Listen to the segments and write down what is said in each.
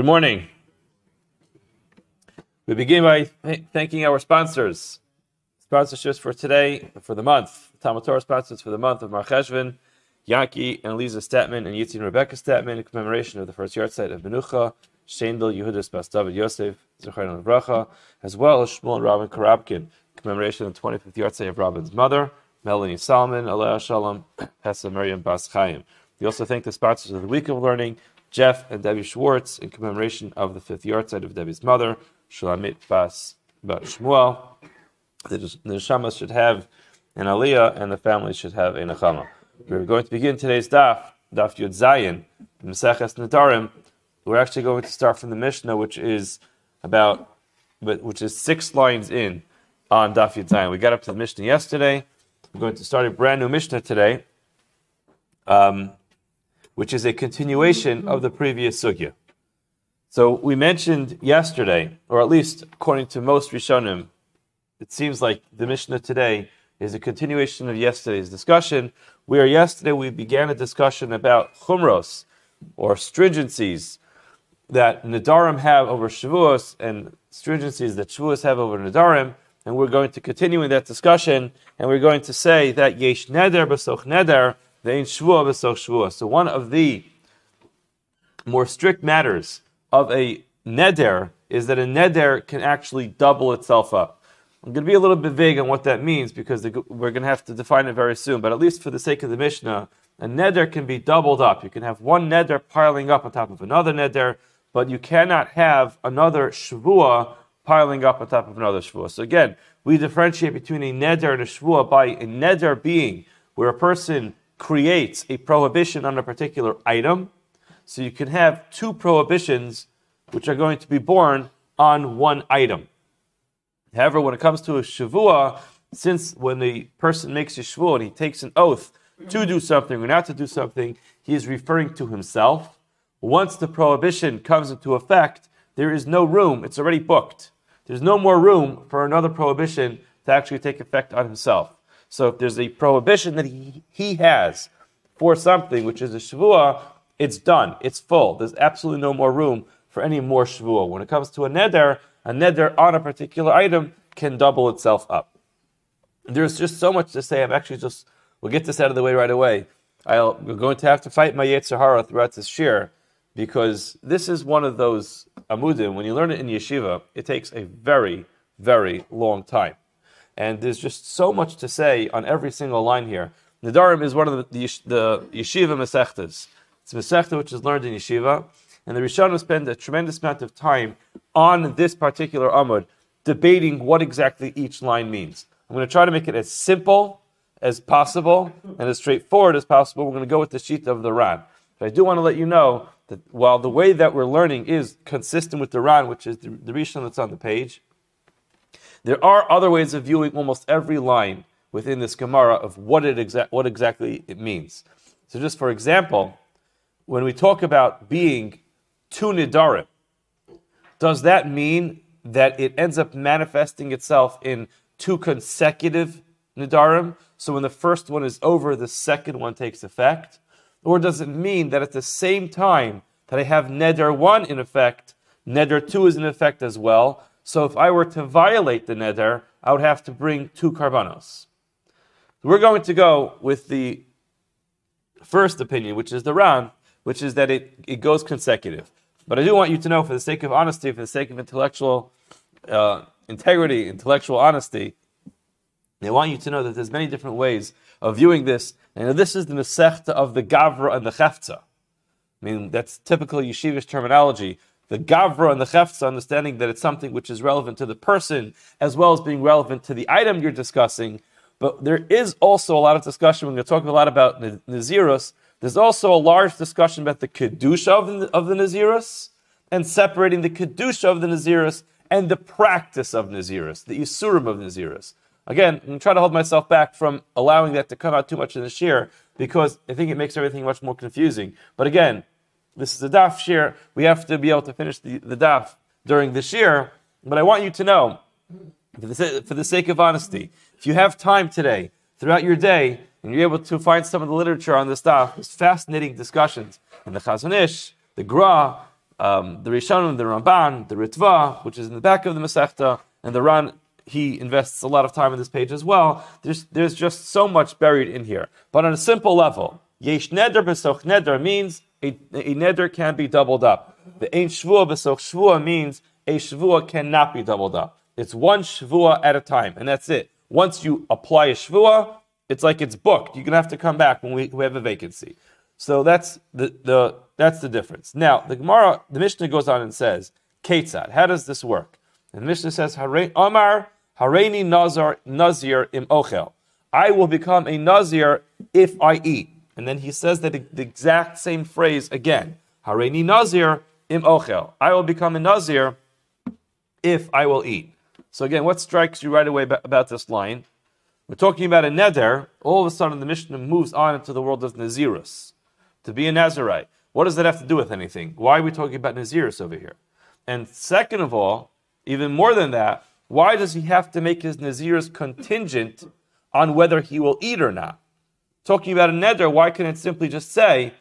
Good morning. We begin by th- thanking our sponsors. Sponsorships for today, for the month. Talmud Torah sponsors for the month of Mar Cheshvan, Yankee and Lisa Statman and Yitzhak Rebecca Statman in commemoration of the first yard yahrzeit of Menucha, Shendel Yehudis Bas David Yosef, Zechariah Bracha, as well as Shmuel and Robin Karabkin, commemoration of the 25th yard yahrzeit of Robin's mother, Melanie Salman, Alea Shalom, Hessa Miriam Bas Chaim. We also thank the sponsors of the Week of Learning, Jeff and Debbie Schwartz, in commemoration of the fifth yahrzeit of Debbie's mother, Shulamit Bas Bat Shmuel. The Neshama should have an Aliyah, and the family should have a Nechama. We're going to begin today's daf, daf Yud Zayin, Meseches Nadarim. We're actually going to start from the Mishnah, which is about, which is six lines in on daf Yud Zayin. We got up to the Mishnah yesterday. We're going to start a brand new Mishnah today. Um, which is a continuation of the previous sugya. So we mentioned yesterday, or at least according to most Rishonim, it seems like the Mishnah today is a continuation of yesterday's discussion, where yesterday we began a discussion about chumros, or stringencies, that Nadarim have over Shavuos, and stringencies that Shavuos have over Nadarim, and we're going to continue in that discussion, and we're going to say that Yesh Neder Basoch Neder So one of the more strict matters of a neder is that a neder can actually double itself up. I'm going to be a little bit vague on what that means because we're going to have to define it very soon. But at least for the sake of the Mishnah, a neder can be doubled up. You can have one neder piling up on top of another neder, but you cannot have another shvua piling up on top of another shvua. So again, we differentiate between a neder and a shvua by a neder being where a person creates a prohibition on a particular item. So you can have two prohibitions which are going to be born on one item. However, when it comes to a shavua, since when the person makes a shavua and he takes an oath to do something or not to do something, he is referring to himself. Once the prohibition comes into effect, there is no room, it's already booked. There's no more room for another prohibition to actually take effect on himself. So if there's a prohibition that he, he has for something, which is a shavua, it's done. It's full. There's absolutely no more room for any more shavua. When it comes to a neder, a neder on a particular item can double itself up. There's just so much to say. I'm actually just, we'll get this out of the way right away. I'll, we're going to have to fight my Yetzer Hara throughout this year because this is one of those amudim. When you learn it in yeshiva, it takes a very, very long time. And there's just so much to say on every single line here. Nadarim is one of the, the, the yeshiva mesechtas. It's a mesechta which is learned in yeshiva, and the Rishonim spend a tremendous amount of time on this particular amud, debating what exactly each line means. I'm going to try to make it as simple as possible and as straightforward as possible. We're going to go with the sheet of the Ran. But I do want to let you know that while the way that we're learning is consistent with the Ran, which is the, the Rishon that's on the page, there are other ways of viewing almost every line within this Gemara of what it exa- what exactly it means. So, just for example, when we talk about being two nidarim, does that mean that it ends up manifesting itself in two consecutive nidarim? So, when the first one is over, the second one takes effect, or does it mean that at the same time that I have neder one in effect, neder two is in effect as well? So if I were to violate the neder, I would have to bring two karbanos. We're going to go with the first opinion, which is the Ran, which is that it, it goes consecutive. But I do want you to know, for the sake of honesty, for the sake of intellectual uh, integrity, intellectual honesty, I want you to know that there's many different ways of viewing this. And this is the Masechta of the Gavra and the Chefza. I mean, that's typical yeshivish terminology the Gavra and the Chefza, understanding that it's something which is relevant to the person as well as being relevant to the item you're discussing. But there is also a lot of discussion. We're going to talk a lot about Nazirus. There's also a large discussion about the Kedusha of the, of the Nazirus and separating the Kedusha of the Nazirus and the practice of Nazirus, the Isurim of Nazirus. Again, I'm going to try to hold myself back from allowing that to come out too much in the shiur because I think it makes everything much more confusing. But again, this is a daf shiur. We have to be able to finish the, the daf during the shiur. But I want you to know, for the, for the sake of honesty, if you have time today, throughout your day, and you're able to find some of the literature on this daf, there's fascinating discussions in the Chazon Ish, the Gra, um, the Rishonim, the Ramban, the Ritva, which is in the back of the Masechta, and the Ran, he invests a lot of time in this page as well. There's, there's just so much buried in here. But on a simple level, Yesh Neder Besoch Neder means a, a Neder can be doubled up. The Ein Shvua Besoch Shvua means a Shvua cannot be doubled up. It's one Shvua at a time, and that's it. Once you apply a Shvua, it's like it's booked. You're to have to come back when we, we have a vacancy. So that's the, the that's the difference. Now the Gemara, the Mishnah goes on and says, Ketzad, how does this work? And the Mishnah says, Omar Hareini Nazar Nazir im Ochel. I will become a Nazir if I eat. And then he says that the exact same phrase again. Hareini Nazir im Ochel. I will become a Nazir if I will eat. So again, what strikes you right away about this line? We're talking about a neder. All of a sudden, the Mishnah moves on into the world of Nazirus to be a nazirite. What does that have to do with anything? Why are we talking about Nazirus over here? And second of all, even more than that, why does he have to make his Nazirus contingent on whether he will eat or not? Talking about a neder, why can't it simply just say,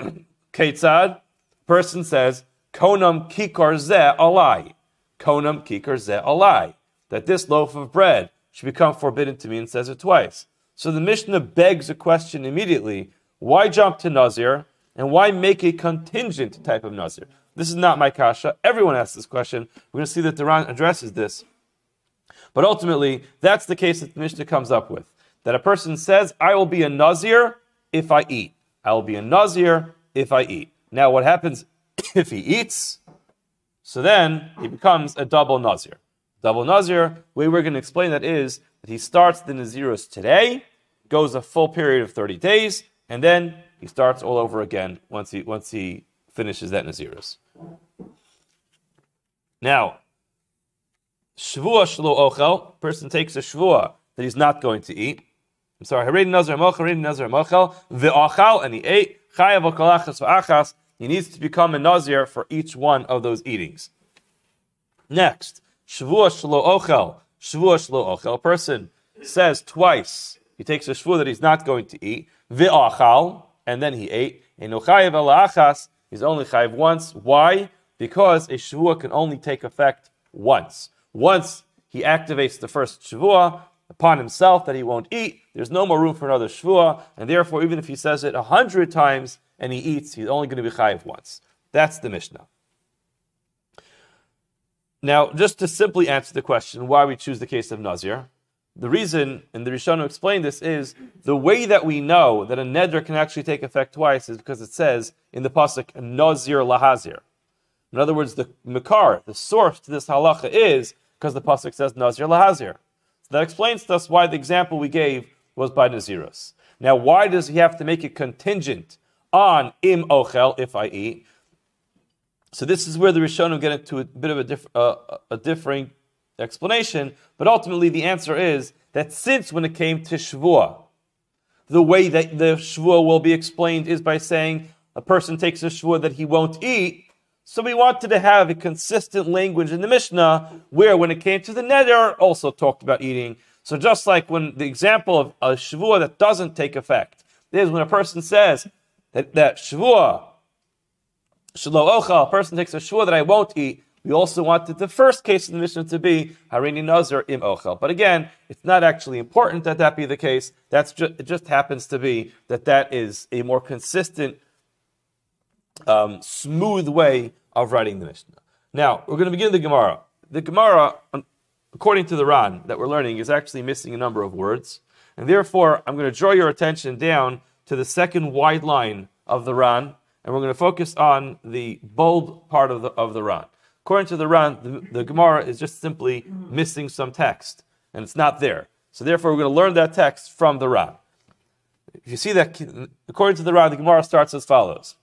Ketzad, person says, Konam kikar ze alai. Konam kikar ze alai. That this loaf of bread should become forbidden to me and says it twice. So the Mishnah begs a question immediately why jump to Nazir? And why make a contingent type of Nazir? This is not my kasha. Everyone asks this question. We're going to see that the Ran addresses this. But ultimately, that's the case that the Mishnah comes up with. That a person says, I will be a Nazir if I eat. I will be a Nazir if I eat. Now, what happens if he eats? So then he becomes a double Nazir. Double Nazir, the way we're going to explain that is that he starts the Nazirus today, goes a full period of 30 days, and then he starts all over again once he once he finishes that Nazirus. Now, Shvua Shlo Ochel, person takes a Shvua that he's not going to eat. I'm sorry, Harid Nazar Mochel, Harid Nazar Mochel, Ve'achal, and he ate, Chayav Okalachas V'achas, he needs to become a Nazir for each one of those eatings. Next, Shvua Shlo Ochel, Shvua Shlo Ochel, a person says twice, he takes a Shvua that he's not going to eat, Ve'achal, and then he ate. And Chayiv Elachas, he's only Chayiv once. Why? Because a Shavua can only take effect once. Once he activates the first Shavua upon himself that he won't eat, there's no more room for another Shavua, and therefore, even if he says it a hundred times and he eats, he's only going to be Chayiv once. That's the Mishnah. Now, just to simply answer the question why we choose the case of Nazir, the reason, and the Rishonim explained this, is the way that we know that a neder can actually take effect twice is because it says in the pasuk nazir lahazir. In other words, the makor, the source to this halacha is because the pasuk says nazir lahazir. So that explains to us why the example we gave was by nazirus. Now, why does he have to make it contingent on im ochel if I eat? So this is where the Rishonim get into a bit of a, diff- uh, a differing explanation, but ultimately the answer is that since when it came to Shvuah, the way that the Shvuah will be explained is by saying a person takes a Shvuah that he won't eat. So we wanted to have a consistent language in the Mishnah where when it came to the Neder, also talked about eating. So just like when the example of a Shvuah that doesn't take effect is when a person says that, that Shvuah, Shalo Ocha, a person takes a Shvuah that I won't eat, we also wanted the first case in the Mishnah to be Harini Nazar im Ochel. But again, it's not actually important that that be the case. That's just, it just happens to be that that is a more consistent, um, smooth way of writing the Mishnah. Now, we're going to begin the Gemara. The Gemara, according to the Ran that we're learning, is actually missing a number of words. And therefore, I'm going to draw your attention down to the second wide line of the Ran, and we're going to focus on the bold part of the, of the Ran. According to the Ran, the, the Gemara is just simply missing some text, and it's not there. So therefore, we're going to learn that text from the Ran. If you see that, according to the Ran, the Gemara starts as follows: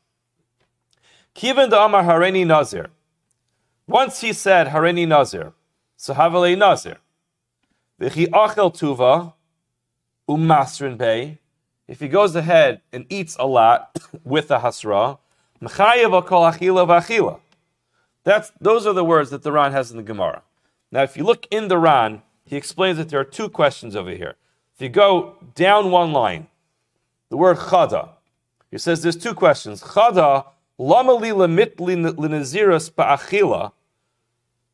Kivan the Amar Hareni Nazir. Once he said Hareni Nazir, so Sahavale Nazir. V'chi achel tuva um umasrin bay. If he goes ahead and eats a lot with a hasra, mechayev kol achila v'achila. That's, those are the words that the Ran has in the Gemara. Now, if you look in the Ran, he explains that there are two questions over here. If you go down one line, the word chada, he says there's two questions. Chada lama li lemit linaziras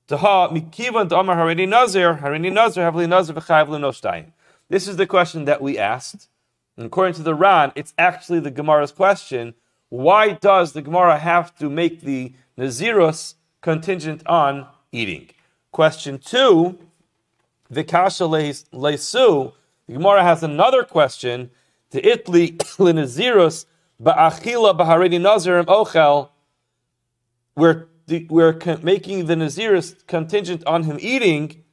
taha mikivan damar harini nazir, harini nazir, havli nazir. This is the question that we asked. And according to the Ran, it's actually the Gemara's question. Why does the Gemara have to make the Nazirus contingent on eating? Question two, the Kasha Leisu, the Gemara has another question. To itli linazirus ba'achila b'haredi nazirim ochel. We're we're making the nazirus contingent on him eating.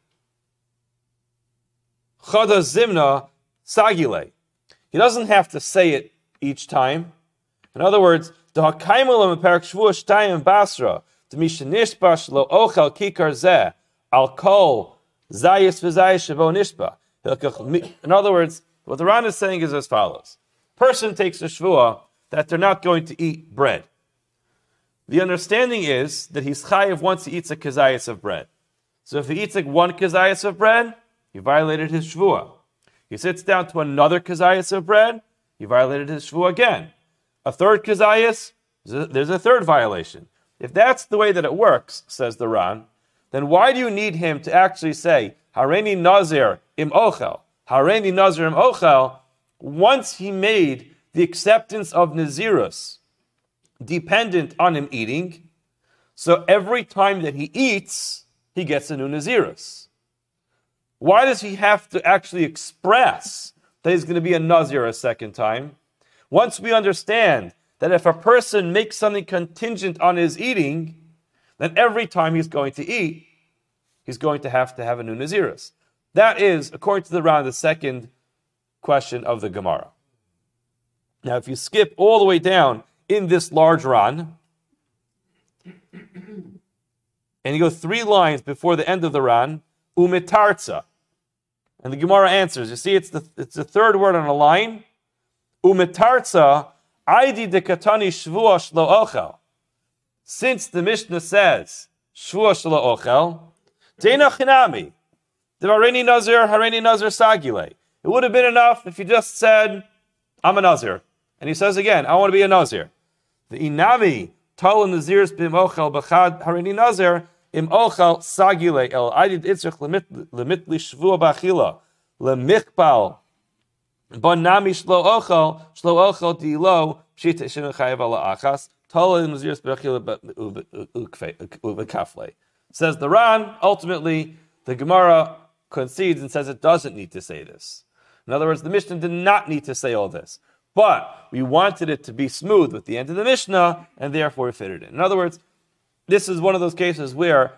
Chada zimna sagile. He doesn't have to say it each time. In other words, the hakaimulam perak shvua shtayim basra to mishanishbash lo ochel kikar zeh al kol zayis v'zayis shavo nishba. In other words, what the Ran is saying is as follows: Person takes a shvua that they're not going to eat bread. The understanding is that he's chayiv once he eats a kazayas of bread. So if he eats like one kazayas of bread, he violated his shvua. He sits down to another kazayas of bread, he violated his shvua again. A third kazayas, there's a third violation. If that's the way that it works, says the Ran, then why do you need him to actually say, Hareni Nazir im ochel. Hareni Nazir im ochel. Once he made the acceptance of Nazirus dependent on him eating, so every time that he eats, he gets a new Nazirus. Why does he have to actually express that he's going to be a Nazir a second time? Once we understand that if a person makes something contingent on his eating, then every time he's going to eat, he's going to have to have a new Naziris. That is, according to the Ran, the second question of the Gemara. Now, if you skip all the way down in this large Ran, and you go three lines before the end of the Ran, umitarza. And the Gemara answers. You see, it's the, it's the third word on a line. Umitarza, aidi dekatani shvua shlo ochel. Since the Mishnah says, shvua shlo ochel, Dena chinami. Nazir, Harini Nazir Sagile. It would have been enough if you just said, I'm a Nazir. And he says again, I want to be a Nazir. The Inami, Tal Nazir's bim ochel b'chad Harini Nazir, im ochel sagile el adid itzrich lemit li shvua b'achila, lemichbal, bon nami shlo ochel, shlo ochel di lo, pshita shinu chayav ala achas, Tal Nazir's b'achila b'kafle. Says the Ran, ultimately, the Gemara concedes and says it doesn't need to say this. In other words, the Mishnah did not need to say all this. But we wanted it to be smooth with the end of the Mishnah, and therefore we fitted it in. Other words, this is one of those cases where,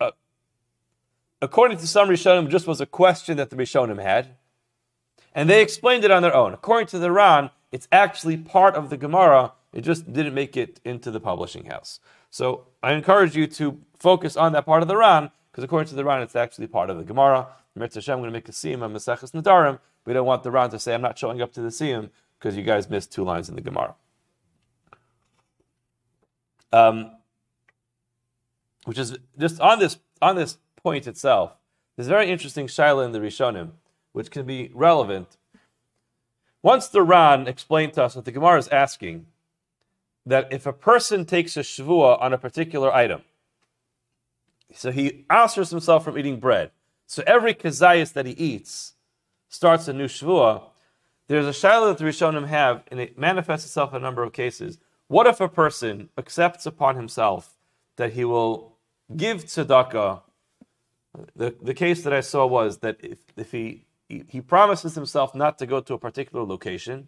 uh, according to some Rishonim, just was a question that the Rishonim had, and they explained it on their own. According to the Ran, it's actually part of the Gemara, it just didn't make it into the publishing house. So I encourage you to focus on that part of the Ran, because according to the Ran, it's actually part of the Gemara. Mirz Hashem, I'm going to make a siyum on Maseches Nadarim. We don't want the Ran to say, I'm not showing up to the siyum, because you guys missed two lines in the Gemara. Um, which is just on this on this point itself. There's a very interesting shaila in the Rishonim, which can be relevant. Once the Ran explained to us what the Gemara is asking, that if a person takes a shvua on a particular item, so he answers himself from eating bread. So every kazayas that he eats starts a new shvua. There's a shaila that the Rishonim have, and it manifests itself in a number of cases. What if a person accepts upon himself that he will give tzedakah? The, the case that I saw was that if, if he, he, he promises himself not to go to a particular location,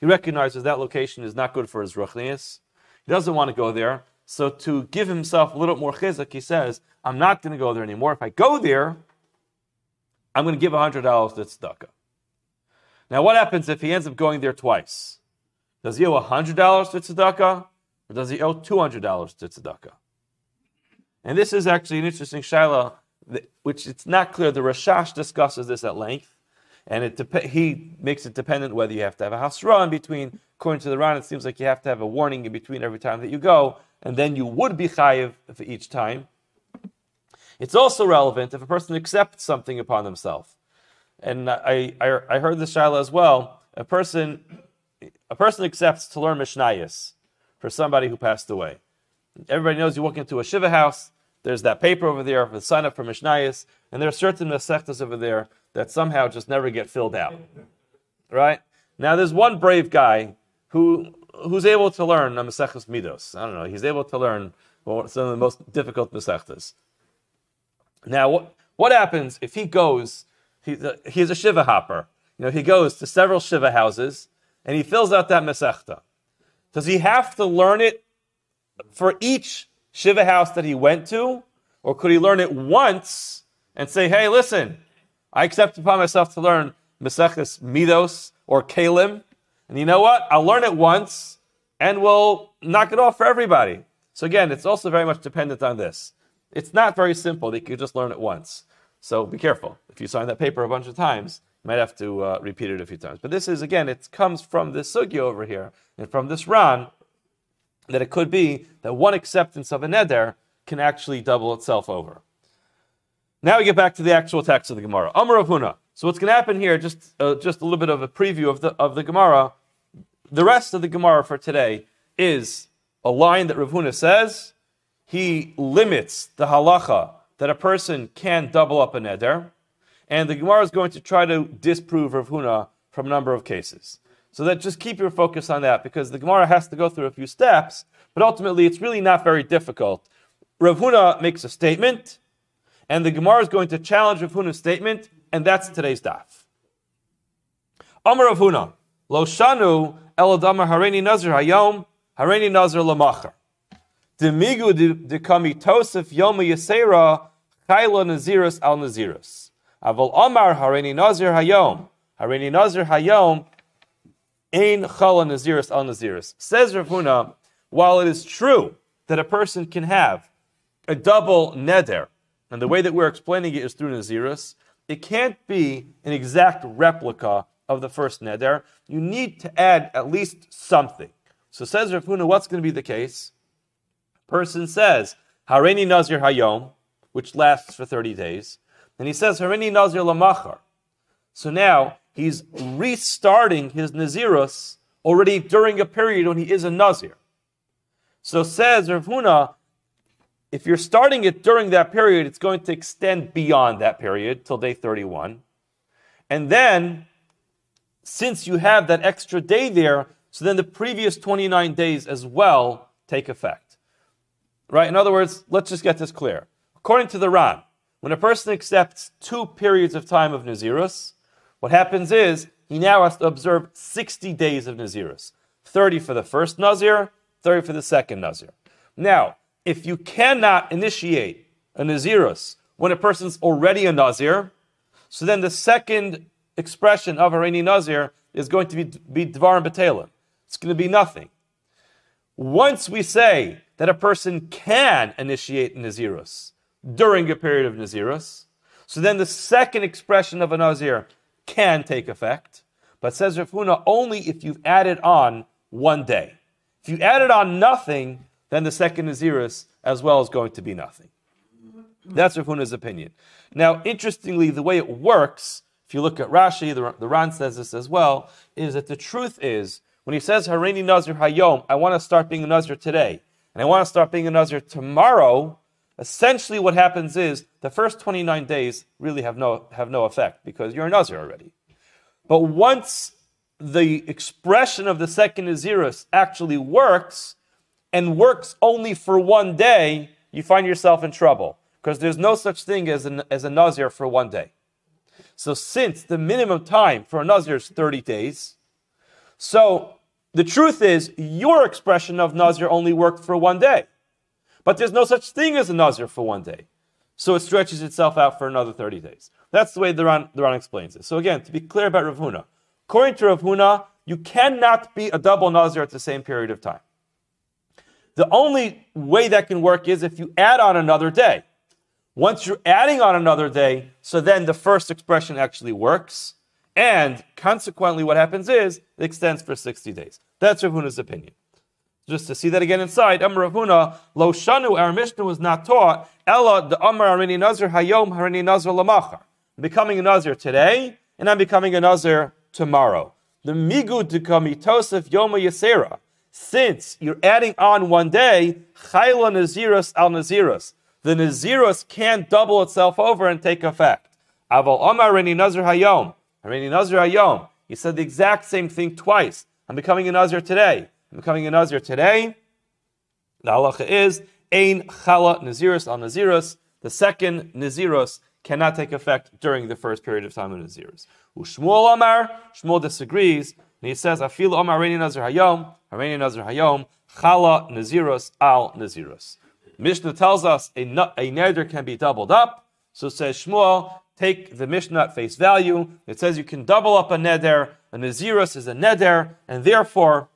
he recognizes that location is not good for his ruchnias. He doesn't want to go there. So to give himself a little more chizuk, he says, I'm not going to go there anymore. If I go there, I'm going to give $100 to tzedakah. Now, what happens if he ends up going there twice? Does he owe $100 to tzedakah, or does he owe $200 to tzedakah? And this is actually an interesting shaila, which it's not clear. The Rashash discusses this at length, and it dep- he makes it dependent whether you have to have a hasra in between. According to the Ran, it seems like you have to have a warning in between every time that you go and then you would be chayiv for each time. It's also relevant if a person accepts something upon themselves. And I, I, I heard this shaila as well. A person, a person accepts to learn Mishnayos for somebody who passed away. Everybody knows you walk into a Shiva house, there's that paper over there for the sign up for Mishnayos, and there are certain Masechtas over there that somehow just never get filled out. Right? Now, there's one brave guy who who's able to learn a Masechtas Midos. I don't know. He's able to learn some of the most difficult Masechtas. Now, what, what happens if he goes, he, he's a Shiva hopper. You know, he goes to several Shiva houses and he fills out that Masechta. Does he have to learn it for each Shiva house that he went to? Or could he learn it once and say, hey, listen, I accept upon myself to learn Masechtas Midos or Keilim, and you know what? I'll learn it once and we'll knock it off for everybody. So again, it's also very much dependent on this. It's not very simple that you could just learn it once. So be careful. If you sign that paper a bunch of times, you might have to uh, repeat it a few times. But this is, again, it comes from this sugya over here and from this Ran that it could be that one acceptance of a neder can actually double itself over. Now we get back to the actual text of the Gemara. Amar of Huna. So what's going to happen here? Just uh, just a little bit of a preview of the of the Gemara. The rest of the Gemara for today is a line that Rav Huna says. He limits the halacha that a person can double up a neder, and the Gemara is going to try to disprove Rav Huna from a number of cases. So that just keep your focus on that because the Gemara has to go through a few steps, but ultimately it's really not very difficult. Rav Huna makes a statement, and the Gemara is going to challenge Rav Huna's statement, and that's today's daf. Amar Rav Huna, Lo Shanu Eladama Hareini Nazir Hayom Hareini Nazir Lamachar. Demigu de kami Tosef Yoma Yasera Chayla Naziris al Naziris. Aval Amar Hareini Nazir Hayom Hareini Nazir Hayom Ein chala naziris al naziris. Says Rav Huna, while it is true that a person can have a double neder, and the way that we're explaining it is through naziris, it can't be an exact replica of the first neder. You need to add at least something. So says Rav Huna, what's going to be the case? Person says, Hareini Nazir Hayom, which lasts for 30 days. And he says, Hareini Nazir Lamachar. So now he's restarting his Nazirus already during a period when he is a Nazir. So says Rav Huna, if you're starting it during that period, it's going to extend beyond that period till day 31. And then, since you have that extra day there, so then the previous 29 days as well take effect. Right? In other words, let's just get this clear. According to the Ran, when a person accepts two periods of time of Nazirus, what happens is he now has to observe 60 days of Nazirus 30 for the first Nazir, 30 for the second Nazir. Now, if you cannot initiate a Nazirus when a person's already a Nazir, so then the second expression of Hareini Nazir is going to be, be Dvar and Batalim. It's going to be nothing. Once we say that a person can initiate Nazirus during a period of Nazirus, so then the second expression of a Nazir can take effect, but says Rav Huna only if you've added on one day. If you added on nothing, then the second Nazirus as well is going to be nothing. That's Rav Huna's opinion. Now, interestingly, the way it works, if you look at Rashi, the, the Ran says this as well, is that the truth is, when he says Hareini Nazir Hayom, I want to start being a Nazir today, and I want to start being a Nazir tomorrow, Essentially, what happens is the first 29 days really have no, have no effect because you're a Nazir already. But once the expression of the second Naziris actually works and works only for one day, you find yourself in trouble because there's no such thing as, an, as a Nazir for one day. So, since the minimum time for a Nazir is 30 days, so the truth is your expression of Nazir only worked for one day. But there's no such thing as a Nazir for one day. So it stretches itself out for another 30 days. That's the way the Ran, the Ran explains it. So again, to be clear about Rav Huna, according to Rav Huna, you cannot be a double Nazir at the same period of time. The only way that can work is if you add on another day. Once you're adding on another day, so then the first expression actually works, and consequently, what happens is it extends for 60 days. That's Rav Huna's opinion. Just to see that again inside, Amar Rav Huna, Lo Shanu, our Mishnah was not taught, Ella, the Amar Arini Nazir Hayom Harini Nazir Lamachar. I'm becoming a Nazir today, and I'm becoming a Nazir tomorrow. The Migu Dekami Tosef Yoma Yasera. since you're adding on one day, chayla nazirus al nazirus. The nazirus can't double itself over and take effect. Aval Omar Reni Nazir Hayom. Reni Nazir Hayom. He said the exact same thing twice. I'm becoming a Nazir today. I'm becoming a Nazir today. The halacha is Ein Chala Nazirus al Nazirus. The second Nazirus cannot take effect during the first period of time of Nazirus. Ushmuel Omar, Shmuel disagrees, and he says, Afil Omar Reni Nazir Hayom, Hareni Nazir Hayom, Chala Nazirus al Nazirus. Mishnah tells us a, a neder can be doubled up. So says Shmuel, take the Mishnah at face value. It says you can double up a neder. A nazirus is a neder, and therefore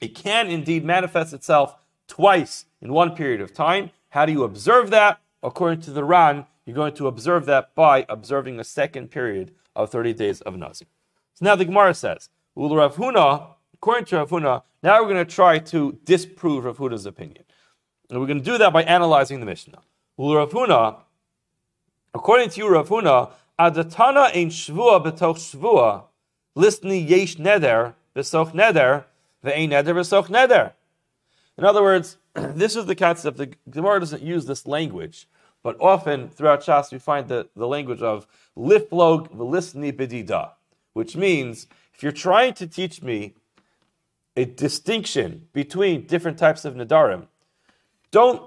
it can indeed manifest itself twice in one period of time. How do you observe that? According to the Ran, you're going to observe that by observing a second period of 30 days of Nazir. So now the Gemara says, Rav Huna, according to Rav Huna, now we're going to try to disprove Rav Huna's opinion. And we're going to do that by analyzing the Mishnah. Rav Huna, according to you, Rav Huna, Adatana ein shvua betoch shvua, listni yesh neder, besoch neder, ve'ein neder besoch neder. In other words, this is the concept. The Gemara doesn't use this language, but often throughout Shas we find the, the language of liflog v'lisni bedida, which means if you're trying to teach me a distinction between different types of nadarim, don't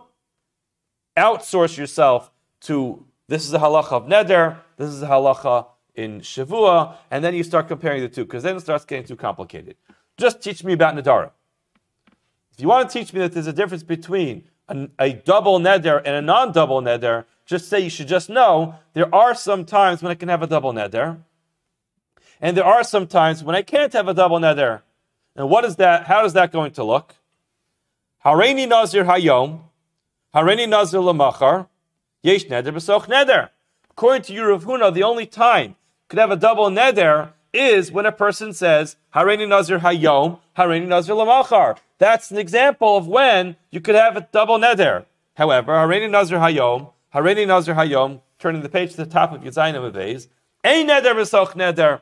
outsource yourself to this is a halacha of neder, this is a halacha in shavua, and then you start comparing the two, because then it starts getting too complicated. Just teach me about nadarim. If you want to teach me that there's a difference between a, a double neder and a non-double neder, just say you should just know there are some times when I can have a double neder, and there are some times when I can't have a double neder. And what is that? How is that going to look? Hareini Nazir Hayom, Hareini Nazir Lamachar, Yesh Neder B'soch Neder. According to Yurav Huna, the only time could have a double neder is when a person says Hareini Nazir Hayom, Hareini Nazir Lamachar. That's an example of when you could have a double neder. However, Hareini Nazir Hayom, Hareini Nazir Hayom, turning the page to the top of Yizayim Avays, Ein Neder B'soch Neder.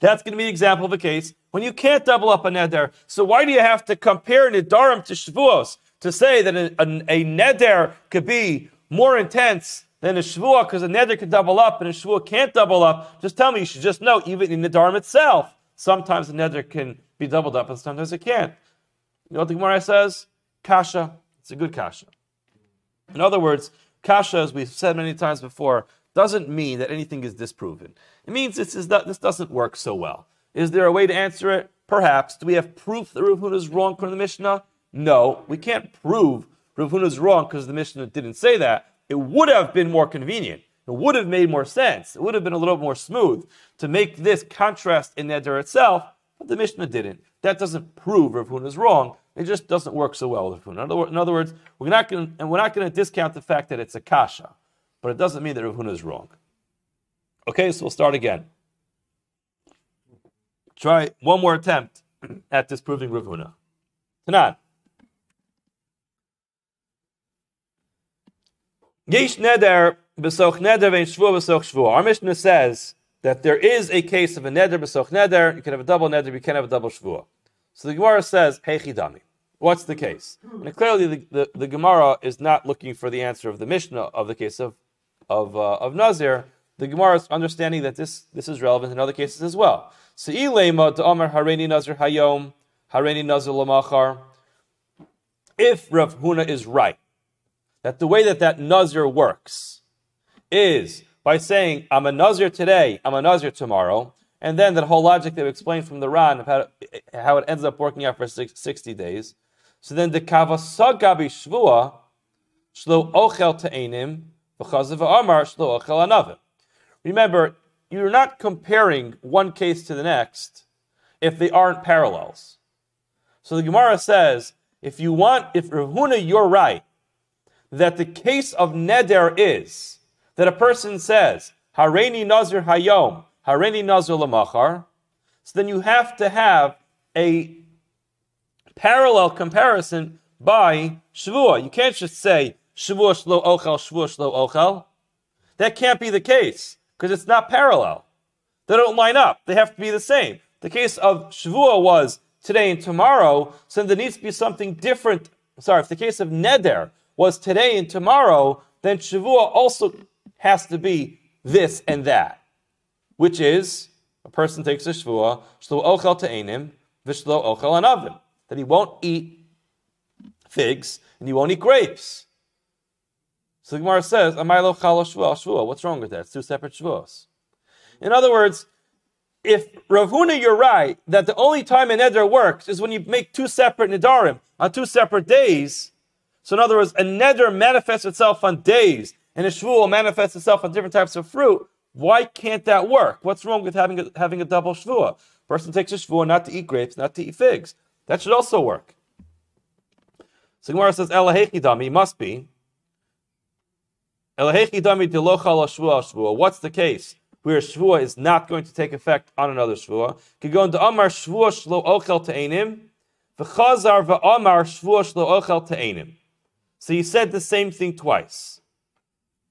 That's going to be an example of a case when you can't double up a neder. So why do you have to compare nedarim to shvuos to say that a, a, a neder could be more intense than a shvuah because a neder can double up and a shvuah can't double up? Just tell me. You should just know even in the Dharma itself, sometimes a neder can be doubled up and sometimes it can't. You know what the Gemara says? Kasha. It's a good kasha. In other words, kasha, as we've said many times before, doesn't mean that anything is disproven. It means this, is that this doesn't work so well. Is there a way to answer it? Perhaps. Do we have proof that Rav Huna is wrong from the Mishnah? No, we can't prove Rav Huna is wrong because the Mishnah didn't say that. It would have been more convenient. It would have made more sense. It would have been a little more smooth to make this contrast in Neder itself, but the Mishnah didn't. That doesn't prove Rav Huna is wrong. It just doesn't work so well with Rav Huna. In other words, we're not going and we're not going to discount the fact that it's a kasha, but it doesn't mean that Rav Huna is wrong. Okay, so we'll start again. Try one more attempt at disproving Rav Huna. Tanan. Yesh neder neder vein shvua shvua. Our Mishnah says that there is a case of a neder b'soch neder. You can have a double neder, you can have a double shvua. So the Gemara says, hey chidami. What's the case? And clearly the, the, the, Gemara is not looking for the answer of the Mishnah of the case of, of, uh, of Nazir. The Gemara is understanding that this, this is relevant in other cases as well. Se'ilema to Amar Hareni Nazir Hayom, Hareni Nazir Lamachar. If Rav Huna is right, that the way that that Nazir works is by saying, I'm a Nazir today, I'm a Nazir tomorrow, and then that whole logic that we explained from the Ran of how, how it ends up working out for 60 days. So then the Kavasagabi Shvua, Shlo Ochel Te'enim, V'chazav Amar, Shlo Ochel Anavim. Remember, you're not comparing one case to the next if they aren't parallels. So the Gemara says, if you want, if Rav Huna, you're right, that the case of neder is that a person says, Hareini Nazir Hayom, Hareini Nazir Lamachar, so then you have to have a parallel comparison by Shavua. You can't just say Shavua Shlo Ochel, Shavua Shlo Ochel. That can't be the case because it's not parallel. They don't line up. They have to be the same. The case of Shavua was today and tomorrow, so there needs to be something different. Sorry, if the case of neder was today and tomorrow, then Shavua also has to be this and that, which is a person takes a Shavua, shlo ochel te'enim, v'shlo ochel anavim, that he won't eat figs and he won't eat grapes. So the Gemara says, Amaylo chalo shvua. What's wrong with that? It's two separate shvuos. In other words, if Rav Huna, you're right, that the only time an neder works is when you make two separate nedarim on two separate days. So in other words, a neder manifests itself on days, and a shvuah manifests itself on different types of fruit. Why can't that work? What's wrong with having a, having a double shvuah? Person takes a shvuah not to eat grapes, not to eat figs. That should also work. So Gemara says, Elahechidami, must be. Elahechidami dilochal shvuah shvuah. What's the case? Where shvuah is not going to take effect on another shvuah. Could go into Amar shvuah shlo ochel te'enim. V'chazar v'amar shvuah shlo ochel te'enim. So he said the same thing twice.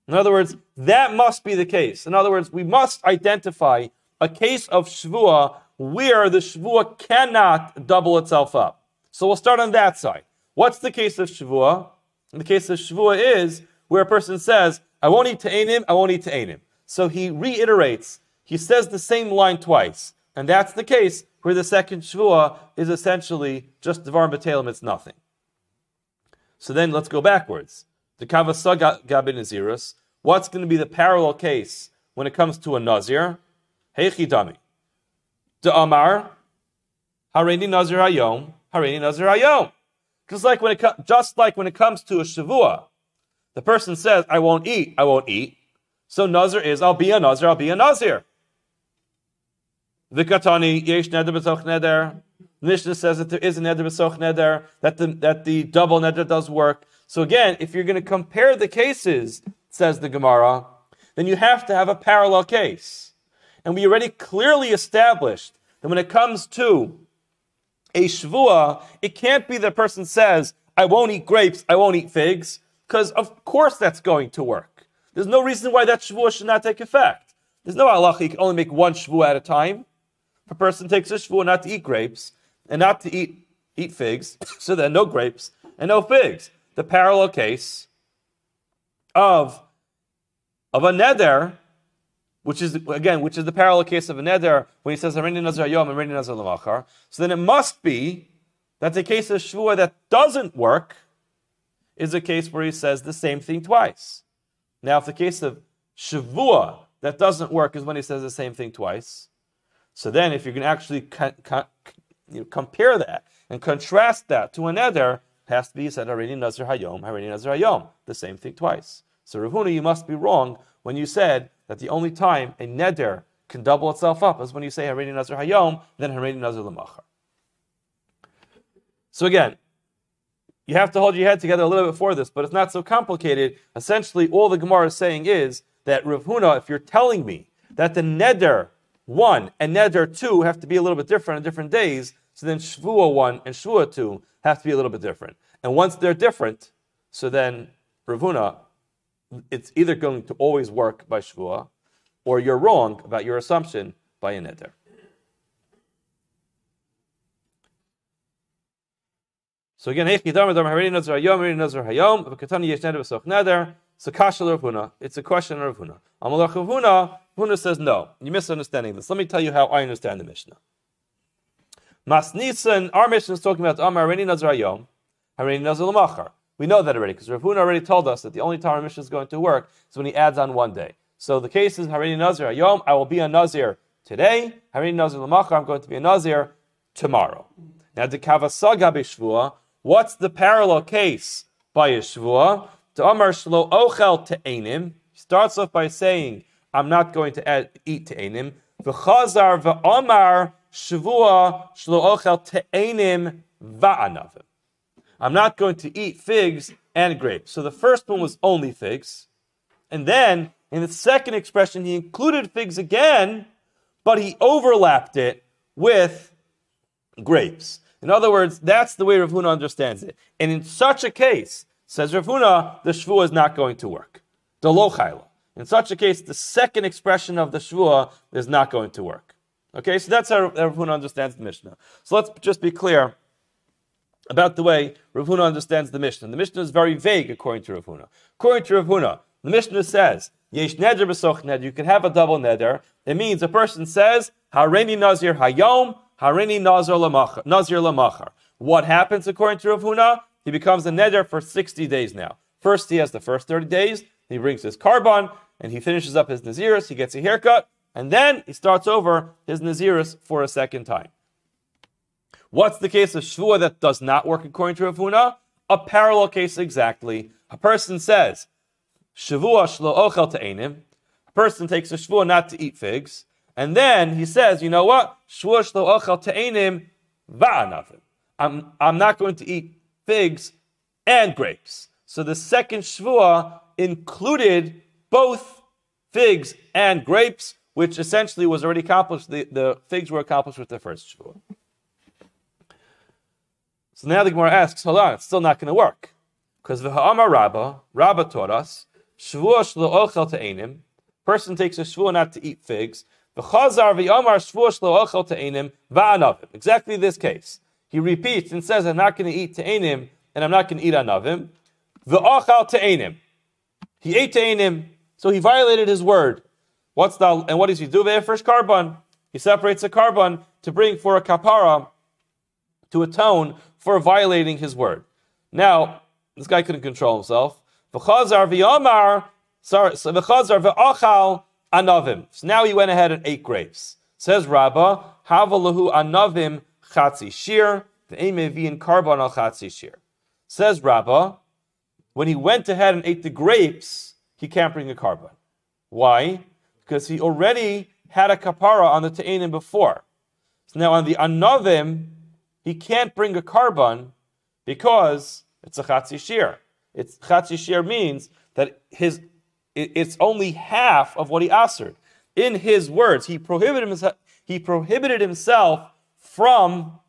In other words, that must be the case. In other words, we must identify a case of shvuah where the shvuah cannot double itself up. So we'll start on that side. What's the case of Shavua? The case of Shavua is where a person says, I won't eat Ta'anim, I won't eat Ta'anim. So he reiterates, he says the same line twice. And that's the case where the second Shavua is essentially just Devar Batalim, it's nothing. So then let's go backwards. The Kavasa Gabin Nazirus, what's going to be the parallel case when it comes to a Nazir? Heichi Dami. De Amar, Hareini Nazir Hayom, Hareini Nazir Hayom. Just like when it just like when it comes to a shavua, the person says, "I won't eat, I won't eat." So nazir is, "I'll be a nazir, I'll be a nazir." Vikatani yesh neder b'soch neder. Mishnah says that there is a neder b'soch neder that the that the double neder does work. So again, if you're going to compare the cases, says the Gemara, then you have to have a parallel case, and we already clearly established that when it comes to a shvua, it can't be the person says, I won't eat grapes, I won't eat figs, because of course that's going to work. There's no reason why that shvua should not take effect. There's no halacha, you can only make one shvua at a time. If a person takes a shvua not to eat grapes and not to eat, eat figs, so then no grapes and no figs. The parallel case of, of a neder which is again, which is the parallel case of a neder when he says Harini Nazar Yom Harini Nazar Lamachar. So then it must be that the case of Shvuah that doesn't work is a case where he says the same thing twice. Now, if the case of Shavua that doesn't work is when he says the same thing twice, so then if you can actually you compare that and contrast that to a neder, has to be said Harini Nazar Hayom, Harini Nazar Hayom, the same thing twice. So Rav Huna, you must be wrong when you said that the only time a neder can double itself up is when you say Harini Nazar Hayom, then Harini Nazar Lamachar. So again, you have to hold your head together a little bit for this, but it's not so complicated. Essentially, all the Gemara is saying is that Rav Huna, if you're telling me that the neder one and neder two have to be a little bit different on different days, so then Shvua one and Shvua two have to be a little bit different. And once they're different, so then Rav Huna it's either going to always work by Shvuah, or you're wrong about your assumption by a neder. So again, it's a kasha of Huna. It's a question of Huna. Amalach of Huna, Huna says no. You're misunderstanding this. Let me tell you how I understand the Mishnah. Masnisan, our Mishnah is talking about Amar Harini Nazar Hayom, Harini Nazar. We know that already because Rav Huna already told us that the only time our Mishnah is going to work is when he adds on one day. So the case is Harini Nazir Ayom, I will be a Nazir today. Harini Nazir Lamachar, I'm going to be a Nazir tomorrow. Now the Kavasaga Bishvua, what's the parallel case by Yeshvua? To Amar Shlo Ochel Te'enim, he starts off by saying, I'm not going to add, eat Te'enim. V'chazar v'omar Shavua Shlo Ochel Te'enim Va'anavim. I'm not going to eat figs and grapes. So the first one was only figs. And then in the second expression, he included figs again, but he overlapped it with grapes. In other words, that's the way Rav Huna understands it. And in such a case, says Rav Huna, the shvua is not going to work. The lochayla. In such a case, the second expression of the shvua is not going to work. Okay, so that's how Rav Huna understands the Mishnah. So let's just be clear about the way Rav Huna understands the Mishnah. The Mishnah is very vague according to Rav Huna. According to Rav Huna, the Mishnah says, Yesh neder b'soch neder, you can have a double neder. It means a person says, Hareni nazir hayom, Hareni nazir lamachar. What happens according to Rav Huna? He becomes a neder for 60 days now. First, he has the first 30 days, he brings his korban, and he finishes up his naziris, he gets a haircut, and then he starts over his naziris for a second time. What's the case of shvua that does not work according to Rav Huna? A parallel case exactly. A person says, Shavua shlo ochel te'enim. A person takes a shvua not to eat figs, and then he says, you know what? Shvua shlo ochel te'enim va'anavim. I'm, I'm not going to eat figs and grapes. So the second shvua included both figs and grapes, which essentially was already accomplished. The, the figs were accomplished with the first shvua. So now the Gemara asks, hold on, it's still not going to work. Because the v'ha'amar Rabba, Rabba taught us, shvua shlo ochel te'enim, person takes a shvua not to eat figs, the v'yamar shvua shlo ochel te'enim va'anavim. Exactly this case. He repeats and says, I'm not going to eat te'enim, and I'm not going to eat anavim. V'achal te'enim. He ate te'enim, so he violated his word. What's the, and what does he do? First korban. He separates a korban to bring for a kapara to atone for violating his word. Now, this guy couldn't control himself. So now he went ahead and ate grapes. Says Rabbah, havalahu anavim chatzi shir, v'emevi karban al chatzi shir. Says Rabbah, when he went ahead and ate the grapes, he can't bring a korban. Why? Because he already had a kapara on the te'enim before. So now on the anavim, he can't bring a korban because it's a chatzi shir. It's chatzi shir means that his it's only half of what he answered. In his words, he prohibited himself, he prohibited himself from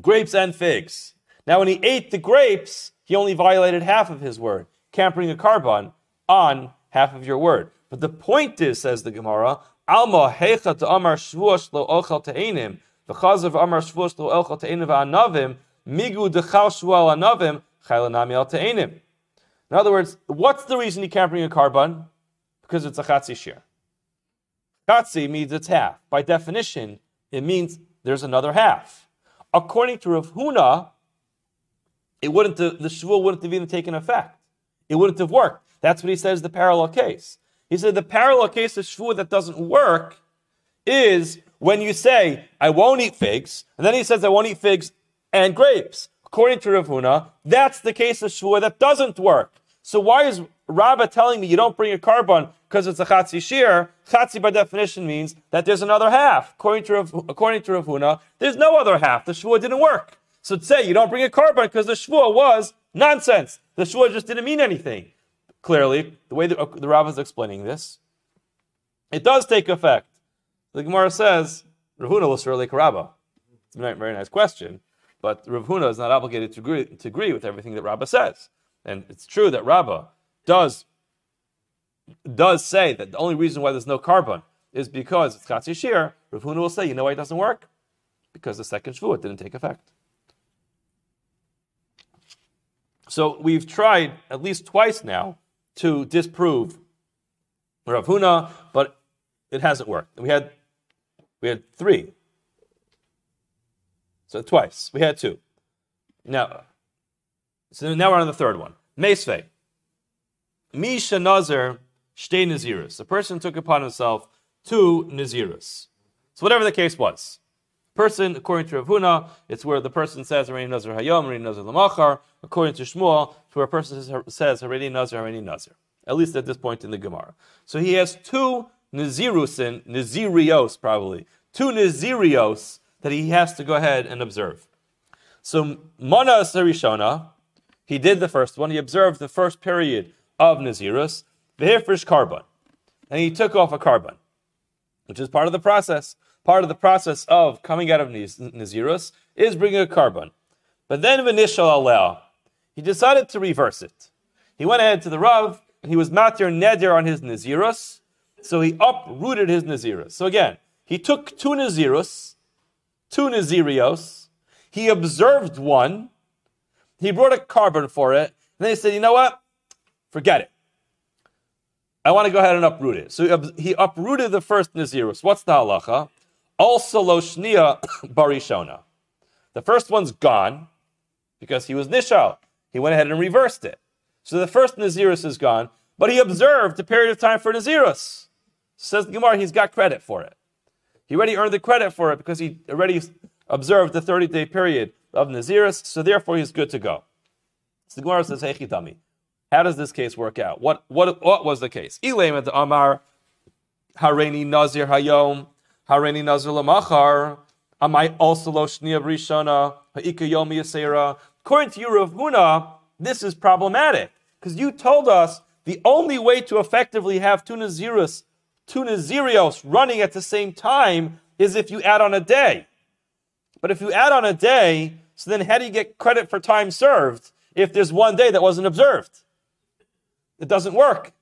grapes and figs. Now, when he ate the grapes, he only violated half of his word. Can't a korban on half of your word. But the point is, says the Gemara, Alma hecha to amar shvuah lo ochel te'enim of Amar Shvush Lo Elcha Te'enim Anavim, Migu Dechal Shvuah Anavim, Chaylanami Al Te'enim. In other words, what's the reason he can't bring a korban? Because it's a chatzi shir. Chatzi means it's half. By definition, it means there's another half. According to Rav Huna, it wouldn't have, the shvuah wouldn't have even taken effect. It wouldn't have worked. That's what he says the parallel case. He said the parallel case of shvuah that doesn't work is when you say, I won't eat figs, and then he says, I won't eat figs and grapes. According to Rav Huna, that's the case of Shvuah that doesn't work. So why is Rabbah telling me you don't bring a korban because it's a chatzi shir? Chatzi by definition means that there's another half. According to Rav, according to Rav Huna, there's no other half. The Shvuah didn't work. So say you don't bring a korban because the Shvuah was nonsense. The Shvuah just didn't mean anything. Clearly, the way the, the Rabbah is explaining this, it does take effect. The Gemara says, Rav Huna was surely Karaba. It's a very nice question, but Rav Huna is not obligated to agree, to agree with everything that Rabbah says. And it's true that Rabbah does, does say that the only reason why there's no korban is because it's Chatzi Shir. Rav Huna will say, you know why it doesn't work? Because the second Shavuot didn't take effect. So we've tried at least twice now to disprove Rav Huna, but it hasn't worked. We had we had three. So twice. We had two. Now, so now we're on the third one. Mesve. Misha Nazir Shtei Nazirus. The person took upon himself two Nazirus. So whatever the case was. Person, according to Rav Huna, it's where the person says Harini Nazir Hayom, Harini Nazir Lamachar. According to Shmuel, it's where a person says Harini Nazir, Harini Nazir. At least at this point in the Gemara. So he has two Nazirusin, Nazirios probably, two Nazirios that he has to go ahead and observe. So Mana Sarishona, he did the first one, he observed the first period of Nazirus, the Vehifrish korban. and he took off a korban, which is part of the process. Part of the process of coming out of Nazirus is bringing a korban. But then Vinishal Aleh, he decided to reverse it. He went ahead to the Rav, and he was matir neder on his Nazirus, so he uprooted his Nazirus. So again, He took two Nazirus, two Nazirios, he observed one, he brought a korban for it, and then he said, you know what? Forget it. I want to go ahead and uproot it. So he uprooted the first Nazirus. What's the halacha? Also lo shnia barishona. The first one's gone because he was nishal. He went ahead and reversed it. So the first Nazirus is gone, but he observed a period of time for Nazirus. Says Gemara, he's got credit for it. He already earned the credit for it because he already observed the 30 day period of Nazirus, so therefore he's good to go. So the Gemara says, Hey, Chitami. How does this case work out? What what what was the case? Elaim at Amar Hareni Nazir Hayom Hareni Nazir Lamachar Amai also lo shnia brishana ha'ika yomi yasera. According to you, Rav Huna, this is problematic because you told us the only way to effectively have two Nazirus, two Nazirios running at the same time is if you add on a day. But if you add on a day, so then how do you get credit for time served if there's one day that wasn't observed? It doesn't work.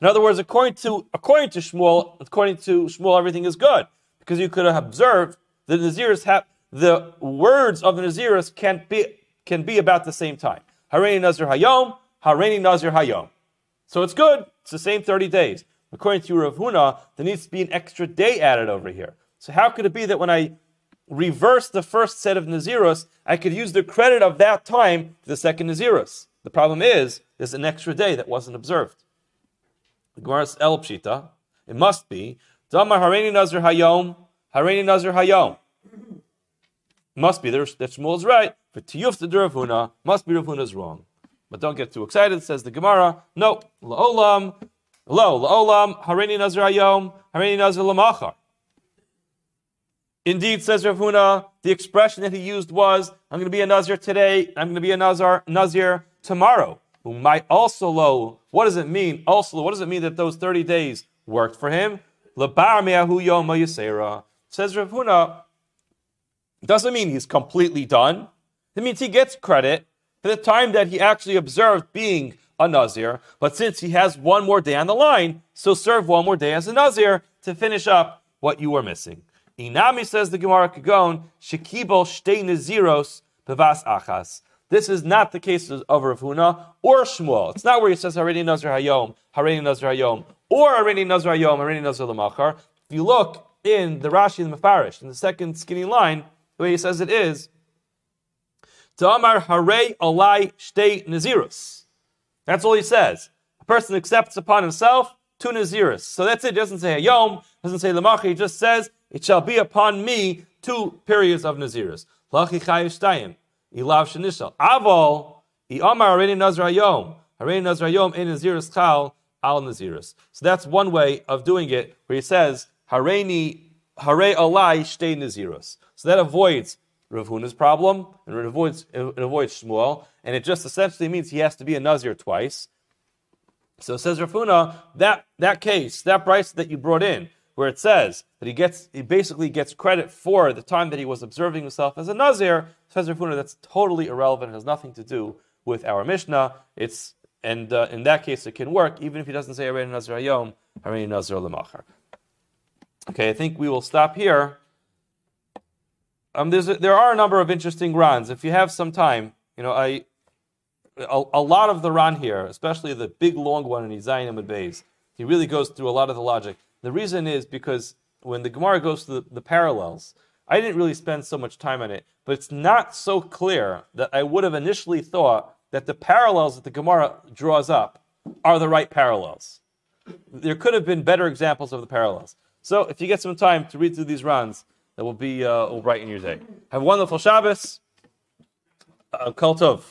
In other words, according to according to Shmuel, according to Shmuel, everything is good because you could have observed the Naziris have the words of the Naziris can be can be about the same time. Hareini Nazir Hayom, Hareini Nazir Hayom. So it's good. It's the same 30 days. According to Rav Huna, there needs to be an extra day added over here. So how could it be that when I reverse the first set of Naziros, I could use the credit of that time to the second Naziros? The problem is, there's an extra day that wasn't observed. The Gemara's El Pshita, it must be, Damar Hareini Nazir Hayom, Hareini Nazir Hayom. Must be, that Shmuel is right, but Tiyuf the Rav must be Rav Huna's wrong. But don't get too excited, says the Gemara. No, La'olam, Lo, La'olam, Hareini Nazir Hayom, Hareini Nazir Lamachar. Indeed, says Rav the expression that he used was, I'm going to be a Nazir today, I'm going to be a Nazir, Nazir tomorrow. Might also lo. What does it mean? Also, what does it mean that those 30 days worked for him? Says Rav Huna, doesn't mean he's completely done. It means he gets credit for the time that he actually observed being a Nazir. But since he has one more day on the line, so serve one more day as a Nazir to finish up what you were missing. Inami says the Gemara Kagon, Shekibol Shtei Naziros Bevas Achas. This is not the case of Rav Huna or Shmuel. It's not where he says Harini Nazar Hayom, Harini Nazar Hayom, or Harini Nazar Hayom, Harini Nazar Lamachar. If you look in the Rashi and the Mefarish, in the second skinny line, the way he says it is, Ta'amar Hare Alai Shtei Nazirus. That's all he says. A person accepts upon himself two Nazirus. So that's it. He doesn't say Hayom, doesn't say Lamachar, he just says, it shall be upon me two periods of Nazirus. Lachi Ilav Iamar Hareini Nazar Hayom. Hareini Nazar Hayom in Naziris Chal al Naziris. So that's one way of doing it, where he says, Hareini, Hare Alai Shtei Naziris. So that avoids Rav Huna's problem, and it avoids, it avoids Shmuel, and it just essentially means he has to be a Nazir twice. So says Rav Huna, that, that case, that price that you brought in, where it says that he gets he basically gets credit for the time that he was observing himself as a Nazir, says Rav Huna, that's totally irrelevant, it has nothing to do with our Mishnah. It's and uh, in that case it can work, even if he doesn't say Harein Nazir Hayom, Harein Nazir Lemachar. Okay, I think we will stop here. Um, a, there are a number of interesting Rans. If you have some time, you know, I a, a lot of the Ran here, especially the big long one in Isayin and Beis, he really goes through a lot of the logic. The reason is because when the Gemara goes to the, the, parallels, I didn't really spend so much time on it, but it's not so clear that I would have initially thought that the parallels that the Gemara draws up are the right parallels. There could have been better examples of the parallels. So if you get some time to read through these Rans, that will be uh, will brighten your day. Have a wonderful Shabbos. Uh, Kol Tov.